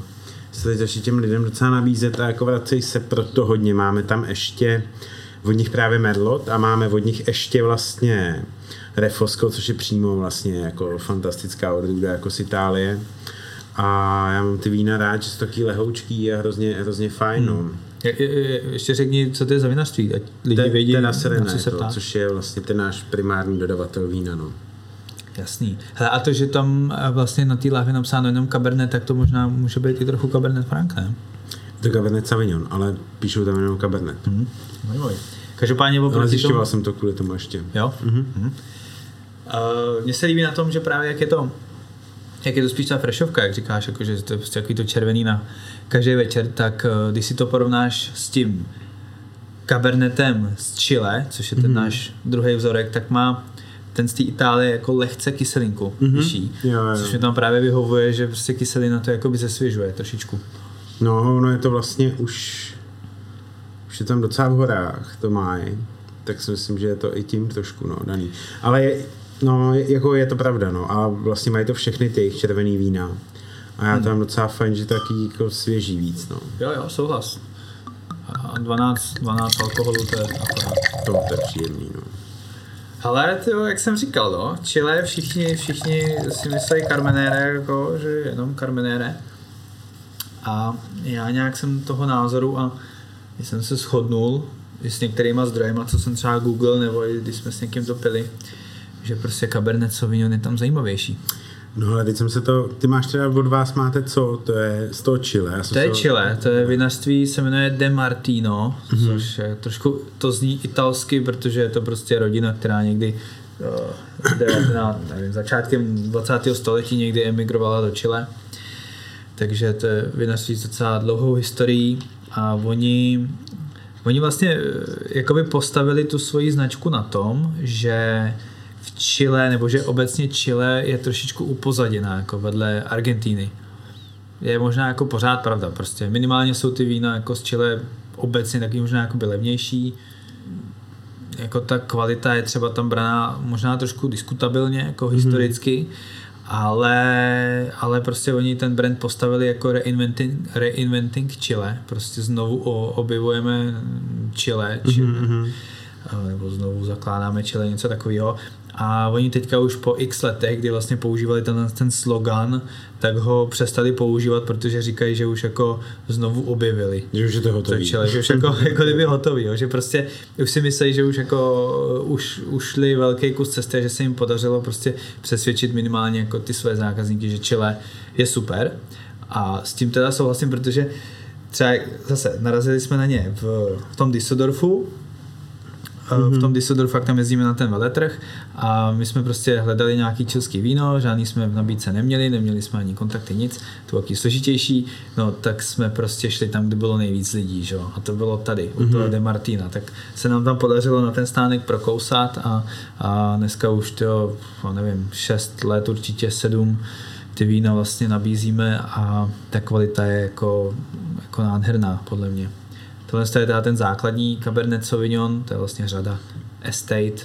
se teď začne těm lidem docela nabízet a jako vracej se proto hodně. Máme tam ještě od nich právě Merlot a máme od nich ještě vlastně Refosco, což je přímo vlastně jako fantastická odrůda jako z Itálie. A já mám ty vína rád, že jsou taky lehoučký a hrozně, hrozně fajn. No. Je, je, je, ještě řekni, co to je za vinařství, ať lidi Te- vědí, na Serena co se to, ptá. což je vlastně ten náš primární dodavatel vína. No. Jasný. Hele, a to, že tam eh, vlastně na té lahvi napsáno jenom Cabernet, tak to možná může být i trochu Cabernet Franc, ne? To je Cabernet Sauvignon, ale píšou tam jenom Cabernet. Mhm. Zajímavý. Každopádně oproti zjišťoval tomu... jsem to kvůli tomu ještě. Jo? Mm-hmm. Uh, mně se líbí na tom, že právě jak je to jak je to spíš ta freshovka, jak říkáš, jako, že to je prostě takový to červený na každý večer, tak uh, když si to porovnáš s tím Cabernetem z Chile, což je ten mm-hmm. náš druhý vzorek, tak má ten z té Itálie jako lehce kyselinku mm-hmm. vyšší, Jo, jo. což mi tam právě vyhovuje, že prostě kyselina to jakoby zesvěžuje trošičku. No, ono je to vlastně už, už je tam docela v horách, to má, tak si myslím, že je to i tím trošku no, daný. Ale je, no, jako je to pravda, no, a vlastně mají to všechny ty jejich červený vína. A já tam docela fajn, že taky jako svěží víc, no. Jo, jo, souhlas. A 12, 12 alkoholu, to je akorát. To, to je příjemný, no. Ale to, jak jsem říkal, no, Chile všichni, všichni si myslí Carmenere, jako, že jenom Carmenere. A já nějak jsem toho názoru a jsem se shodnul i s některýma zdrojema, co jsem třeba Google, nebo i když jsme s někým to pili, že prostě Cabernet Sauvignon je tam zajímavější. No ale teď jsem se to, ty máš teda od vás máte co, to je z toho Chile. Já To je Chile, to je vinařství, se jmenuje De Martino, mm-hmm. což je trošku, to zní italsky, protože je to prostě rodina, která někdy uh, 19, nevím, začátkem 20. století někdy emigrovala do Chile. Takže to je vinařství s docela dlouhou historií a oni, oni vlastně eh, jakoby postavili tu svoji značku na tom, že v Chile, nebo že obecně Chile je trošičku upozaděná, jako vedle Argentíny. Je možná jako pořád pravda, prostě minimálně jsou ty vína jako z Chile obecně taky možná jako by levnější, jako ta kvalita je třeba tam braná možná trošku diskutabilně, jako mm-hmm. historicky, ale, ale prostě oni ten brand postavili jako reinventing, reinventing Chile, prostě znovu objevujeme Chile, Chile mm-hmm. nebo znovu zakládáme Chile, něco takového a oni teďka už po x letech, kdy vlastně používali ten, ten slogan, tak ho přestali používat, protože říkají, že už jako znovu objevili. Že už je to hotový. Čele, že už jako, jako kdyby hotový, jo, že prostě už si myslí, že už jako už ušli velký kus cesty a že se jim podařilo prostě přesvědčit minimálně jako ty své zákazníky, že Chile je super. A s tím teda souhlasím, protože třeba zase narazili jsme na ně v, v tom Düsseldorfu, mm-hmm. v tom Düsseldorfu fakt tam jezdíme na ten veletrh a my jsme prostě hledali nějaký čilský víno, žádný jsme v nabídce neměli, neměli jsme ani kontakty, nic, to bylo složitější, no tak jsme prostě šli tam, kde bylo nejvíc lidí, že? a to bylo tady, u mm-hmm. toho De Martina, tak se nám tam podařilo na ten stánek prokousat a, a dneska už to, nevím, 6 let, určitě 7 ty vína vlastně nabízíme a ta kvalita je jako, jako nádherná podle mě. Tohle je teda ten základní Cabernet Sauvignon, to je vlastně řada Estate,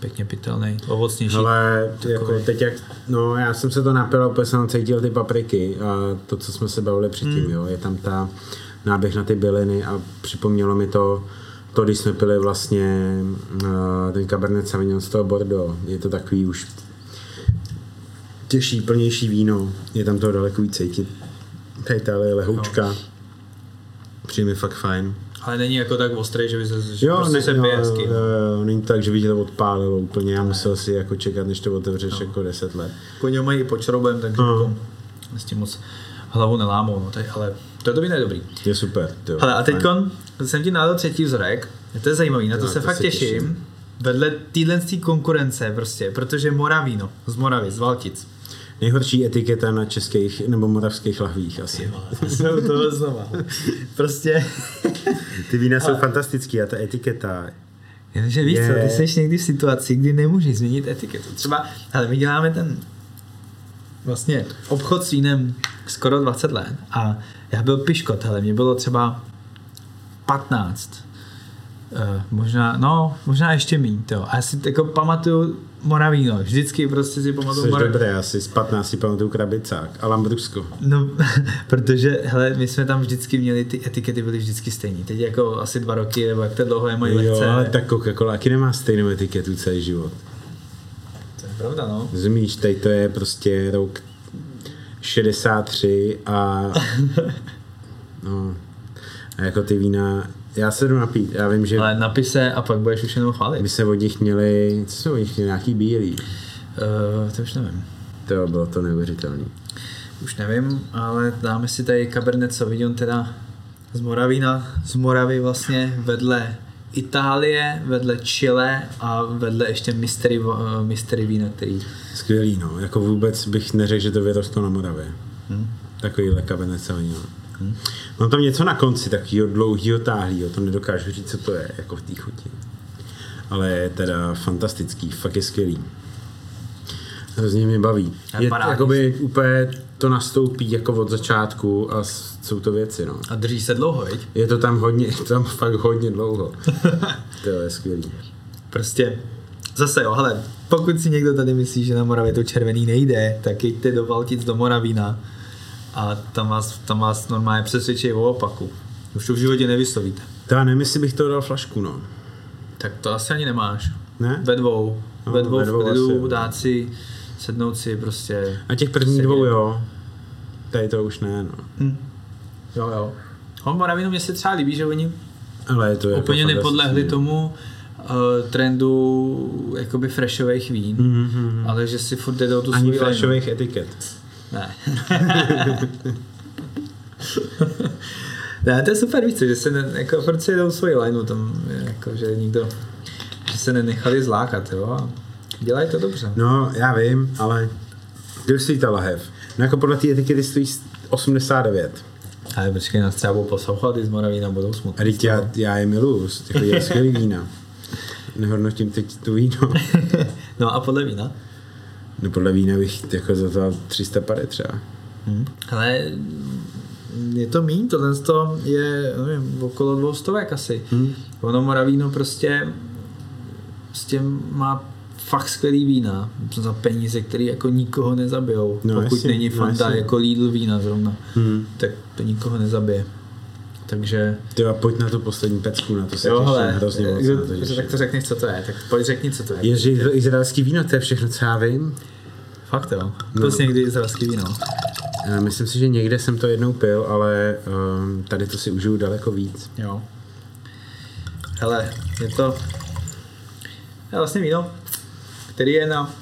pěkně pitelný, ovocnější. Ale jako teď jak, no já jsem se to napil, úplně jsem cítil ty papriky a to, co jsme se bavili předtím, hmm. jo, je tam ta náběh na ty byliny a připomnělo mi to, to, když jsme pili vlastně uh, ten Cabernet Sauvignon z toho Bordeaux. Je to takový už těžší, plnější víno. Je tam to daleko víc cítit. Tady je lehoučka. No přijde mi fakt fajn. Ale není jako tak ostrý, že by se, že jo, prostě ne, se no, pije hezky. Jo, jo, není tak, že by tě to odpálilo úplně. Já musel si jako čekat, než to otevřeš no. jako 10 let. Koně mají pod šroubem, takže no. jako s tím moc hlavu nelámou, no, tak, ale to je to dobrý. Je super. Jo, ale a teď jsem ti nádal třetí vzorek, to je zajímavý, na to no, se to fakt se těším. těším. Vedle téhle konkurence prostě, protože Moravíno z Moravy, z Valtic nejhorší etiketa na českých nebo moravských lahvích asi. Jsou to znova. Prostě... Ty vína jsou fantastický a ta etiketa Jenže víš je... co, ty jsi někdy v situaci, kdy nemůžeš změnit etiketu. Třeba, ale my děláme ten vlastně obchod s vínem skoro 20 let a já byl piškot, ale mě bylo třeba 15. Uh, eh, možná, no, možná ještě méně, to. A já si jako pamatuju Moravíno, vždycky prostě si pamatuju Jsi Moravíno. dobré, asi z 15 si pamatuju krabicák a Lambrusko. No, protože, hele, my jsme tam vždycky měli, ty etikety byly vždycky stejné. Teď jako asi dva roky, nebo jak to dlouho je mají jo, lehce. ale tak Coca-Cola taky nemá stejnou etiketu celý život. To je pravda, no. Zumíš, tady to je prostě rok 63 a no, a jako ty vína já se jdu napít, já vím, že... Ale napise a pak budeš už jenom chválit. By se od nich měli, co jsme od nich měli, nějaký bílý? Uh, to už nevím. To bylo to neuvěřitelné. Už nevím, ale dáme si tady Cabernet Sauvignon teda z Moravína, z Moravy vlastně vedle Itálie, vedle Chile a vedle ještě mystery, mystery vína, který... Skvělý, no. Jako vůbec bych neřekl, že to vyrostlo na Moravě. Hmm. Takovýhle Cabernet Sauvignon. Hmm. Mám tam něco na konci takového dlouhého táhlého, to nedokážu říct, co to je, jako v té chuti. Ale je teda fantastický, fakt je skvělý. Hrozně mě baví. Je, jakoby úplně to nastoupí jako od začátku a jsou to věci, no. A drží se dlouho, veď? Je to tam hodně, je to tam fakt hodně dlouho. to je skvělý. Prostě Zase jo, hele, pokud si někdo tady myslí, že na Moravě to červený nejde, tak jděte do Valtic do Moravína a tam vás, tam vás normálně přesvědčí o opaku. Už to v životě nevyslovíte. Já nevím, jestli bych to dal flašku, no. Tak to asi ani nemáš. Ne? Ve dvou. No, ve dvou, ve dvou v klidu, asi, dát si, sednout si prostě. A těch prvních dvou, jo. Tady to už ne, no. Hm. Jo, jo. Hon Moravinu mě se třeba líbí, že oni Ale je to jako úplně nepodlehli tomu uh, trendu jakoby freshových vín, mm-hmm. ale že si furt jde do tu Ani freshových etiket. Ne. ne, to je super víc, že se ne, jako furt si jdou svoji lineu tam, jako, že nikdo, že se nenechali zlákat, jo, dělají to dobře. No, já vím, ale kde stojí ta lahev? No jako podle té etikety stojí 89. Ale počkej, nás třeba budou poslouchat i z Moravína budou smutné. A já, já je miluju, takový skvělý vína. nehodnotím teď tu víno. no a podle vína? No podle vína bych jako za to 300 pade třeba. Hmm. Ale je to míň, tohle to je nevím, okolo dvou stovek asi. Hmm. Ono Moravíno prostě, prostě má fakt skvělý vína za peníze, které jako nikoho nezabijou. No, Pokud jasně, není no, Fanta jasně. jako Lidl vína zrovna, Hmm. tak to nikoho nezabije. Takže Ty a pojď na tu poslední pecku, na to se jo, hele, hrozně moc. kdo, na to těším. tak to řekneš, co to je. Tak pojď řekni, co to je. Je, že izraelský víno, to je všechno, co já vím. Fakt jo. No. Pil jsi někdy izraelský víno? Eh, Myslím si, že někde jsem to jednou pil, ale um, tady to si užiju daleko víc. Jo. Hele, je to je vlastně víno, který je na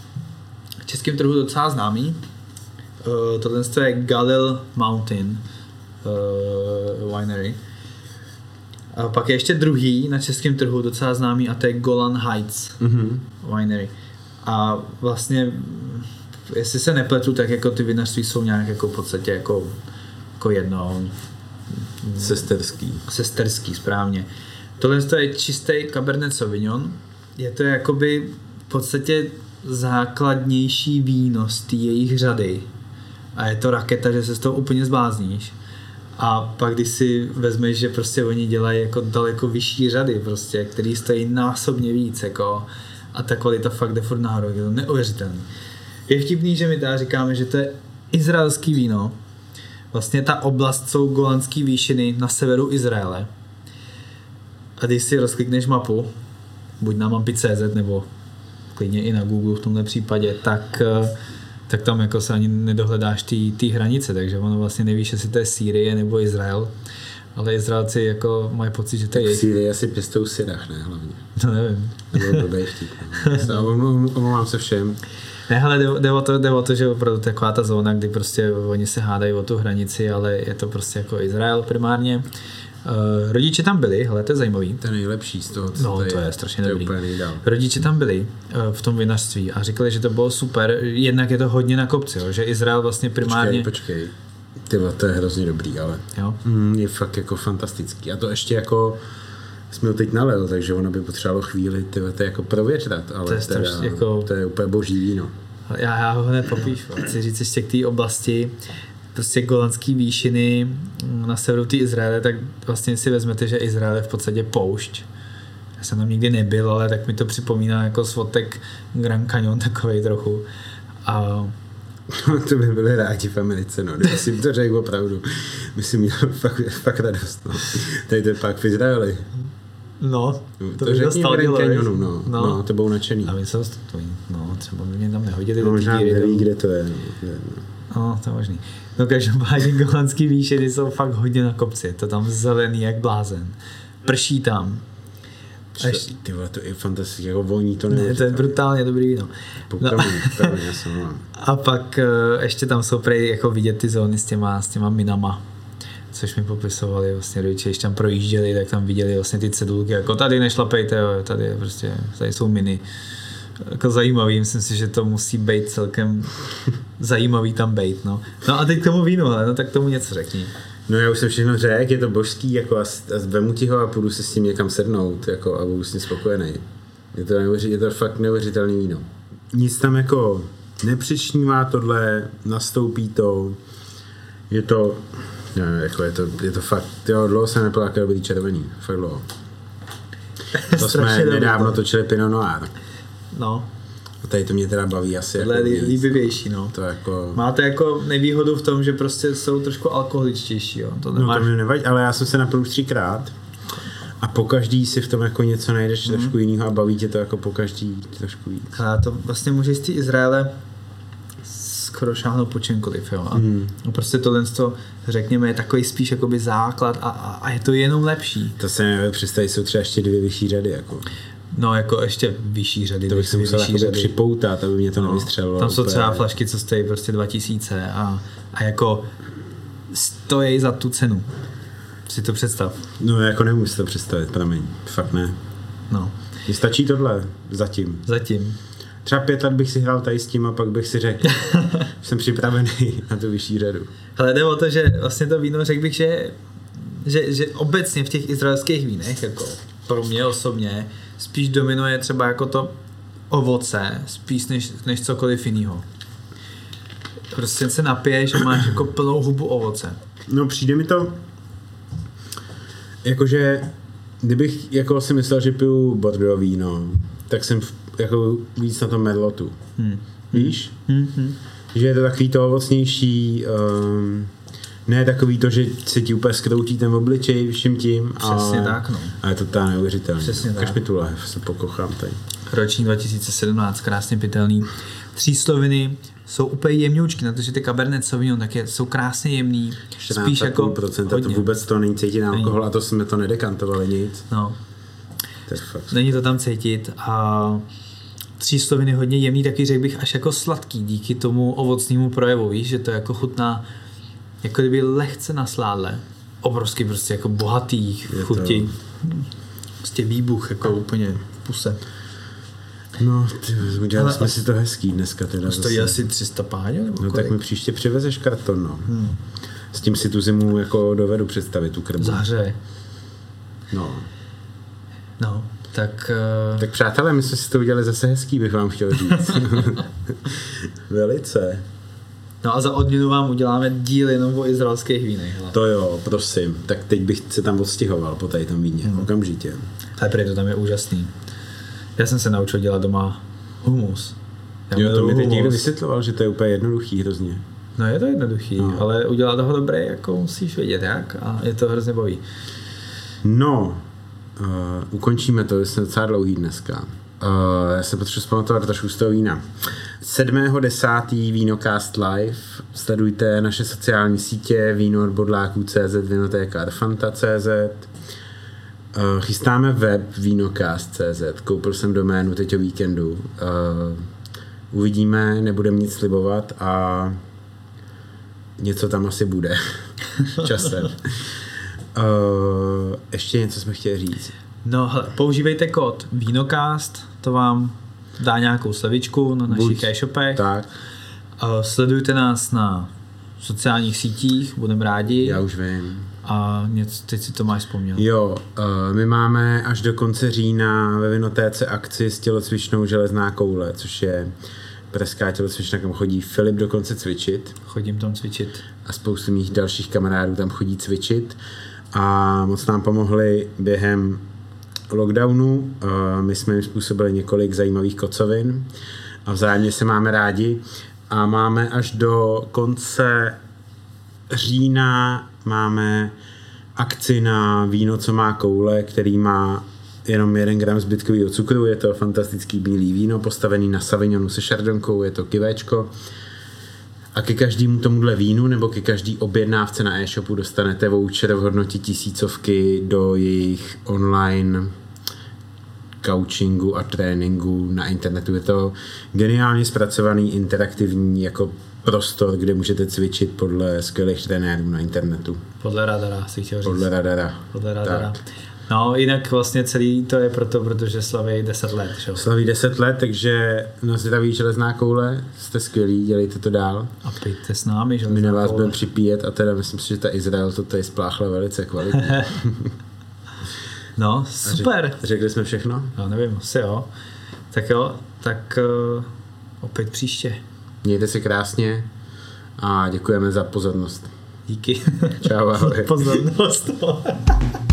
českém trhu docela známý. Uh, tohle je Galil Mountain uh, Winery. A pak je ještě druhý na českém trhu docela známý a to je Golan Heights Mhm. Winery. A vlastně, jestli se nepletu, tak jako ty vinařství jsou nějak jako v podstatě jako, jako jedno Sesterský. sesterský, správně. Tohle to je čistý Cabernet Sauvignon. Je to jakoby v podstatě základnější víno z té jejich řady. A je to raketa, že se z toho úplně zblázníš. A pak když si vezmeš, že prostě oni dělají jako daleko vyšší řady, prostě, který stojí násobně víc, jako, a ta kvalita fakt jde furt nahoru, je to neuvěřitelný. Je vtipný, že my tady říkáme, že to je izraelský víno, Vlastně ta oblast jsou Golanské výšiny na severu Izraele. A když si rozklikneš mapu, buď na mapy.cz nebo klidně i na Google v tomhle případě, tak, eh, tak tam jako se ani nedohledáš ty hranice, takže ono vlastně nevíš, jestli to je Sýrie nebo Izrael. Ale Izraelci jako mají pocit, že to je jejich. Sýrii asi pěstou syrach, ne hlavně. To nevím. To byl blbej vtip. Omlou- Omlouvám se všem. Ne, jde, jde, o to, jde o to, že opravdu taková ta zóna, kdy prostě oni se hádají o tu hranici, ale je to prostě jako Izrael primárně. Uh, rodiče tam byli, hele, to je zajímavý. To je nejlepší z toho, co No, to je strašně to je dobrý. nejdál. Rodiče tam byli uh, v tom vinařství a říkali, že to bylo super. Jednak je to hodně na kopci, jo, že Izrael vlastně primárně... Počkej, počkej. Ty to je hrozně dobrý, ale Jo? mm, je fakt jako fantastický. A to ještě jako jsme ho teď nalil, takže ono by potřebovalo chvíli ty to je jako prověřat, ale To je teda, strašně jako- to je úplně boží víno. Já, já ho hned popíšu. Chci říct ještě k té oblasti, prostě golandský výšiny mm, na severu té Izraele, tak vlastně si vezmete, že Izrael je v podstatě poušť. Já jsem tam nikdy nebyl, ale tak mi to připomíná jako svotek Grand Canyon takovej trochu. A to by byli rádi v Americe, no. Kdyby si to řekl opravdu. Myslím, měl fakt, fakt radost, no. Tady to je pak v Izraeli. no, To, to, to by dostal Canyonu, no. no. no. to budou nadšený. A my se to, no, třeba by mě tam nehodili No, do možná neví, kde to je. No. No. No, to je možný. No každopádně golandský výšiny jsou fakt hodně na kopci. To tam zelený jak blázen. Prší tam. A ještě, Ty vole, to je fantastické, jako voní to ne, to je brutálně dobrý víno. No, jsem, no. a pak eh, ještě tam jsou prej jako vidět ty zóny s těma, s těma minama což mi popisovali vlastně rodiče, když tam projížděli, tak tam viděli vlastně ty cedulky, jako tady nešlapejte, tady je prostě, tady jsou miny. Jako zajímavý, myslím si, že to musí být celkem zajímavý tam být, no. No a teď k tomu vínu, ale no tak k tomu něco řekni. No já už jsem všechno řekl, je to božský, jako a, a vemu ti ho a půjdu si s tím někam sednout, jako a budu s tím spokojený. Je to, neuvěři, je to fakt neuvěřitelný víno. Nic tam jako nepřičnívá tohle, nastoupí to, je to, ne, jako je to, je to fakt, jo, dlouho jsem nepil dobrý červený, fakt dlouho. To jsme nedávno to. točili Pinot Noir. No, A tady to mě teda baví asi tohle jako je víc. líbivější, no. To jako... Máte jako nevýhodu v tom, že prostě jsou trošku alkoholičtější, jo. To No nemáš... to mi nevadí, ale já jsem se napil už třikrát a po každý si v tom jako něco najdeš Mhm. trošku jiného a baví tě to jako po každý trošku víc. A to vlastně může z té Izraele skoro šáhnout po čemkoliv, jo. A mm. prostě tohle, to, řekněme, je takový spíš jakoby základ a, a, a je to jenom lepší. To se nevím představit, jsou třeba ještě dvě vyšší řady. Jako. No, jako ještě vyšší řady. To bych dvě musel jako připoutat, aby mě to No, nevystřelilo. Tam jsou úplně. třeba flašky, co stojí prostě 2000 a, a jako stojí za tu cenu. Si to představ. No jako nemůžu si to představit, promiň. Fakt ne. No, Mně stačí tohle zatím. zatím. Třeba pět let bych si hrál tady s tím a pak bych si řekl, že jsem připravený na tu vyšší řadu. Ale jde o to, že vlastně to víno, řekl bych, že, že, že obecně v těch izraelských vínech, jako pro mě osobně, spíš dominuje třeba jako to ovoce, spíš než, než cokoliv jiného. Prostě se napiješ a máš jako plnou hubu ovoce. No přijde mi to, jakože kdybych jako si myslel, že piju Bordeaux víno, tak jsem v- jako víc na tom merlotu. Hmm. Víš? Hmm, hmm. Že je to takový to ovocnější, um, ne takový to, že se ti úplně skroutí ten obličej vším tím. Přesně ale, tak, no. A je to ta neuvěřitelné. Přesně tak. lahev, se pokochám tady. Roční 2017, krásně pitelný. Třísloviny jsou úplně jemňoučky, na to, že ty Cabernet Sauvignon tak je, jsou krásně jemný. Spíš jako procenta, to vůbec to není cítit na alkohol a to jsme to nedekantovali nic. No, To je fakt. není to tam cítit a třísloviny hodně jemný, taky řekl bych až jako sladký díky tomu ovocnému projevu, víš, že to jako chutná jako kdyby lehce nasládle. Obrovský prostě jako bohatý chuti. Prostě výbuch jako úplně v puse. No, ty, udělali Ale- jsme si to hezký dneska teda Stojí zase. asi 300 páňů nebo No kolik? tak mi příště přivezeš karton, no. Hmm. S tím si tu zimu jako dovedu představit, tu krbu. Zahřeje. No. No, tak, uh, Tak přátelé, my jsme si to udělali zase hezký, bych vám chtěl říct. Velice. No a za odměnu vám uděláme díl jenom o izraelských vínech. hele. To jo, prosím. Tak teď bych se tam odstěhoval po tady tom víně. Hmm. Okamžitě. Ale prý to tam je úžasný. Já jsem se naučil dělat doma humus. Já Jo, to mi teď někdo vysvětloval, že to je úplně jednoduchý hrozně. No je to jednoduchý, No. ale udělat toho dobré, jako musíš vědět jak a je to hrozně baví. No, uh, ukončíme to, jsme docela dlouhý dneska. Uh, já se potřebuji zpamatovat trošku z toho vína. 7.10. Vínocast Live. Sledujte naše sociální sítě víno od. Uh, chystáme web vínocast.cz. Koupil jsem doménu teď o víkendu. Uh, uvidíme, nebudeme nic slibovat a něco tam asi bude časem. Uh, ještě něco jsme chtěli říct. No hele, používejte kód Vínocast, to vám dá nějakou slevičku na našich e-shopech. Tak, A Sledujte nás na sociálních sítích, budeme rádi. já už vím. A něco, teď si to máš vzpomněl. Jo, uh, my máme až do konce října ve Vinotéce akci s tělocvičnou železná koule, což je pražská tělocvična, kam chodí Filip dokonce cvičit Chodím tam cvičit. a spoustu mých dalších kamarádů tam chodí cvičit a moc nám pomohli během lockdownu. Eh, My jsme jim způsobili několik zajímavých kocovin a vzájemně se máme rádi a máme až do konce října máme akci na víno, co má koule, který má jenom 1 gram zbytkového cukru, je to fantastický bílý víno, postavený na Savignonu se šardonkou, je to kivéčko. A ke každému tomuhle vínu nebo ke každý objednávce na e-shopu dostanete voucher v hodnotě tisícovky do jejich online coachingu a tréninku na internetu. Je to geniálně zpracovaný interaktivní jako prostor, kde můžete cvičit podle skvělých trenérů na internetu. Podle radara si chtěl říct. Podle radara. Podle radara. Tak. No, jinak vlastně celý to je proto, protože slaví 10 let, že? Slaví 10 let, takže na zdraví železná koule, jste skvělí, dělejte to dál. A pijte s námi, že? My na vás budeme připíjet a teda myslím si, že ta Izrael to tady spláchla velice kvalitně. No, super. Řek- Řekli jsme všechno? Já nevím, asi jo. Tak jo, tak uh, opět příště. Mějte se krásně a děkujeme za pozornost. Díky. Čau, ahoj. Pozornost.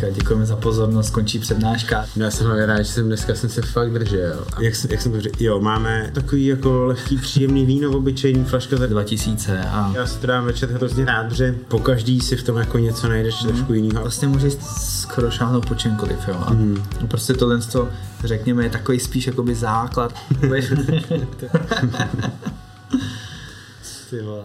Teďka děkujeme za pozornost, končí přednáška. No, já jsem hlavně rád, že jsem dneska jsem se fakt držel. A jak, jsem- jak jsem to řekl? Jo, máme takový jako lehký, příjemný víno, obyčejný flaška za 2000 a Já si to dám večer hrozně rád, protože po každý si v tom jako něco najdeš Mhm. trošku jiného. vlastně můžeš skoro šáhnout po čemkoliv, jo. A Mhm. prostě tohle, to, řekněme, je takový spíš jakoby základ. Ty vole.